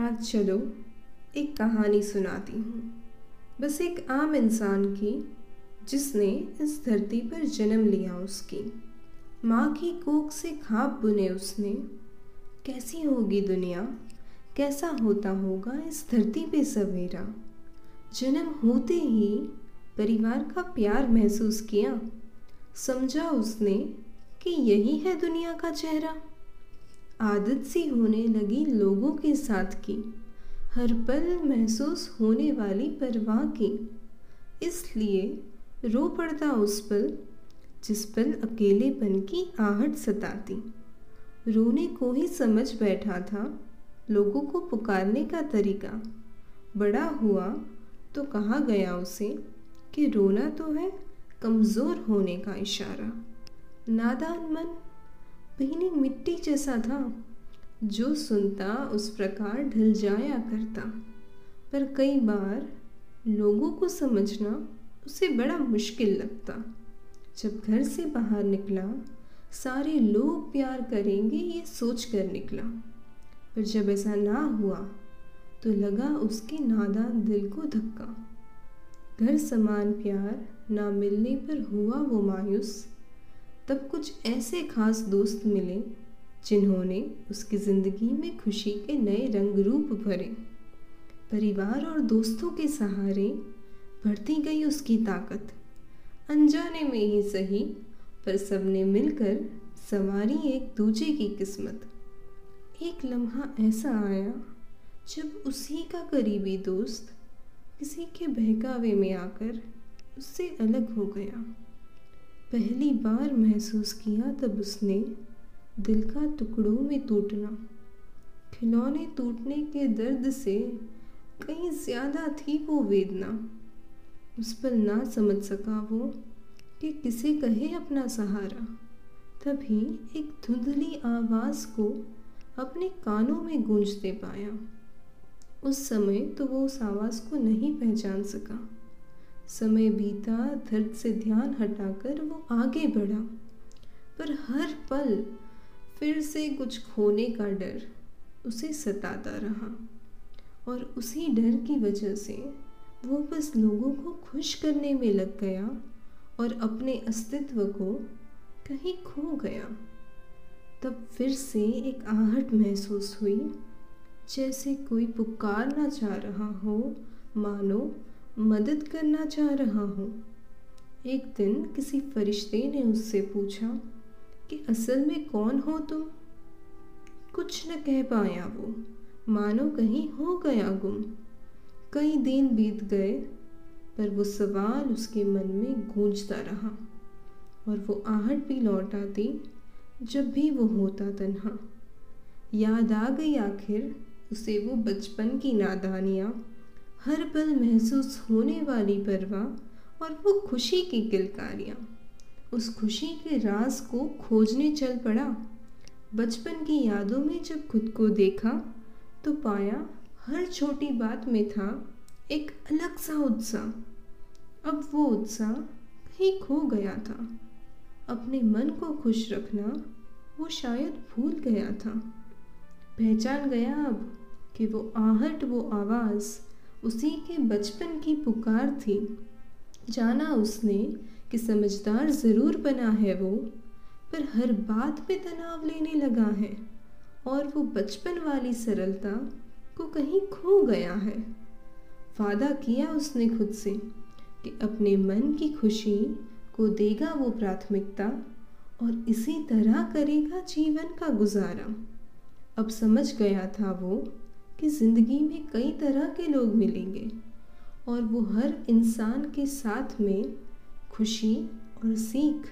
आज चलो एक कहानी सुनाती हूँ। बस एक आम इंसान की, जिसने इस धरती पर जन्म लिया उसकी। माँ की कोख से खाप बुने उसने। कैसी होगी दुनिया? कैसा होता होगा इस धरती पे सवेरा? जन्म होते ही परिवार का प्यार महसूस किया। समझा उसने कि यही है दुनिया का चेहरा। आदत सी होने लगी लोगों के साथ की, हर पल महसूस होने वाली परवाह की। इसलिए रो पड़ता उस पल, जिस पल अकेलेपन की आहट सताती। रोने को ही समझ बैठा था लोगों को पुकारने का तरीका। बड़ा हुआ तो कहा गया उसे कि रोना तो है कमज़ोर होने का इशारा। नादान मन पहनी मिट्टी जैसा था। जो सुनता, उस प्रकार ढल जाया करता। पर कई बार लोगों को समझना उसे बड़ा मुश्किल लगता। जब घर से बाहर निकला, सारे लोग प्यार करेंगे ये सोच कर निकला। पर जब ऐसा ना हुआ तो लगा उसके नादान दिल को धक्का। घर समान प्यार ना मिलने पर हुआ वो मायूस। तब कुछ ऐसे खास दोस्त मिले, जिन्होंने उसकी ज़िंदगी में खुशी के नए रंग रूप भरे। परिवार और दोस्तों के सहारे बढ़ती गई उसकी ताकत। अनजाने में ही सही, पर सबने मिलकर संवारी एक दूजे की किस्मत। एक लम्हा ऐसा आया, जब उसी का करीबी दोस्त किसी के बहकावे में आकर उससे अलग हो गया। पहली बार महसूस किया तब उसने दिल का टुकड़ों में टूटना। खिलौने टूटने के दर्द से कहीं ज़्यादा थी वो वेदना। उस पर ना समझ सका वो कि किसे कहे अपना सहारा। तभी एक धुंधली आवाज़ को अपने कानों में गूंजते पाया। उस समय तो वो उस आवाज़ को नहीं पहचान सका। समय बीता दर्द से ध्यान हटाकर वो आगे बढ़ा। पर हर पल फिर से कुछ खोने का डर उसे सताता रहा और उसी डर की वजह से वो बस लोगों को खुश करने में लग गया और अपने अस्तित्व को कहीं खो गया। तब फिर से एक आहट महसूस हुई, जैसे कोई पुकारना चाह रहा हो, मानो मदद करना चाह रहा हूँ। एक दिन किसी फरिश्ते ने उससे पूछा कि असल में कौन हो तुम? कुछ न कह पाया वो। मानो कहीं हो गया गुम। कई दिन बीत गए, पर वो सवाल उसके मन में गूंजता रहा और वो आहट भी लौट आती जब भी वो होता तन्हा। याद आ गई आखिर उसे वो बचपन की नादानियाँ हर पल महसूस होने वाली परवाह और वो खुशी की किलकारियाँ। उस खुशी के राज को खोजने चल पड़ा। बचपन की यादों में जब खुद को देखा तो पाया हर छोटी बात में था एक अलग सा उत्साह। अब वो उत्साह कहीं खो गया था। अपने मन को खुश रखना वो शायद भूल गया था। पहचान गया अब कि वो आहट, वो आवाज़ उसी के बचपन की पुकार थी। जाना उसने कि समझदार ज़रूर बना है वो, पर हर बात पे तनाव लेने लगा है और वो बचपन वाली सरलता को कहीं खो गया है। वादा किया उसने खुद से कि अपने मन की खुशी को देगा वो प्राथमिकता और इसी तरह करेगा जीवन का गुजारा। अब समझ गया था वो कि ज़िंदगी में कई तरह के लोग मिलेंगे और वो हर इंसान के साथ में खुशी और सीख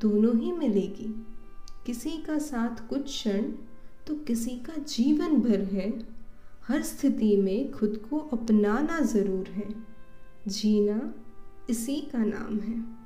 दोनों ही मिलेगी। किसी का साथ कुछ क्षण तो किसी का जीवन भर है। हर स्थिति में खुद को अपनाना ज़रूर है। जीना इसी का नाम है।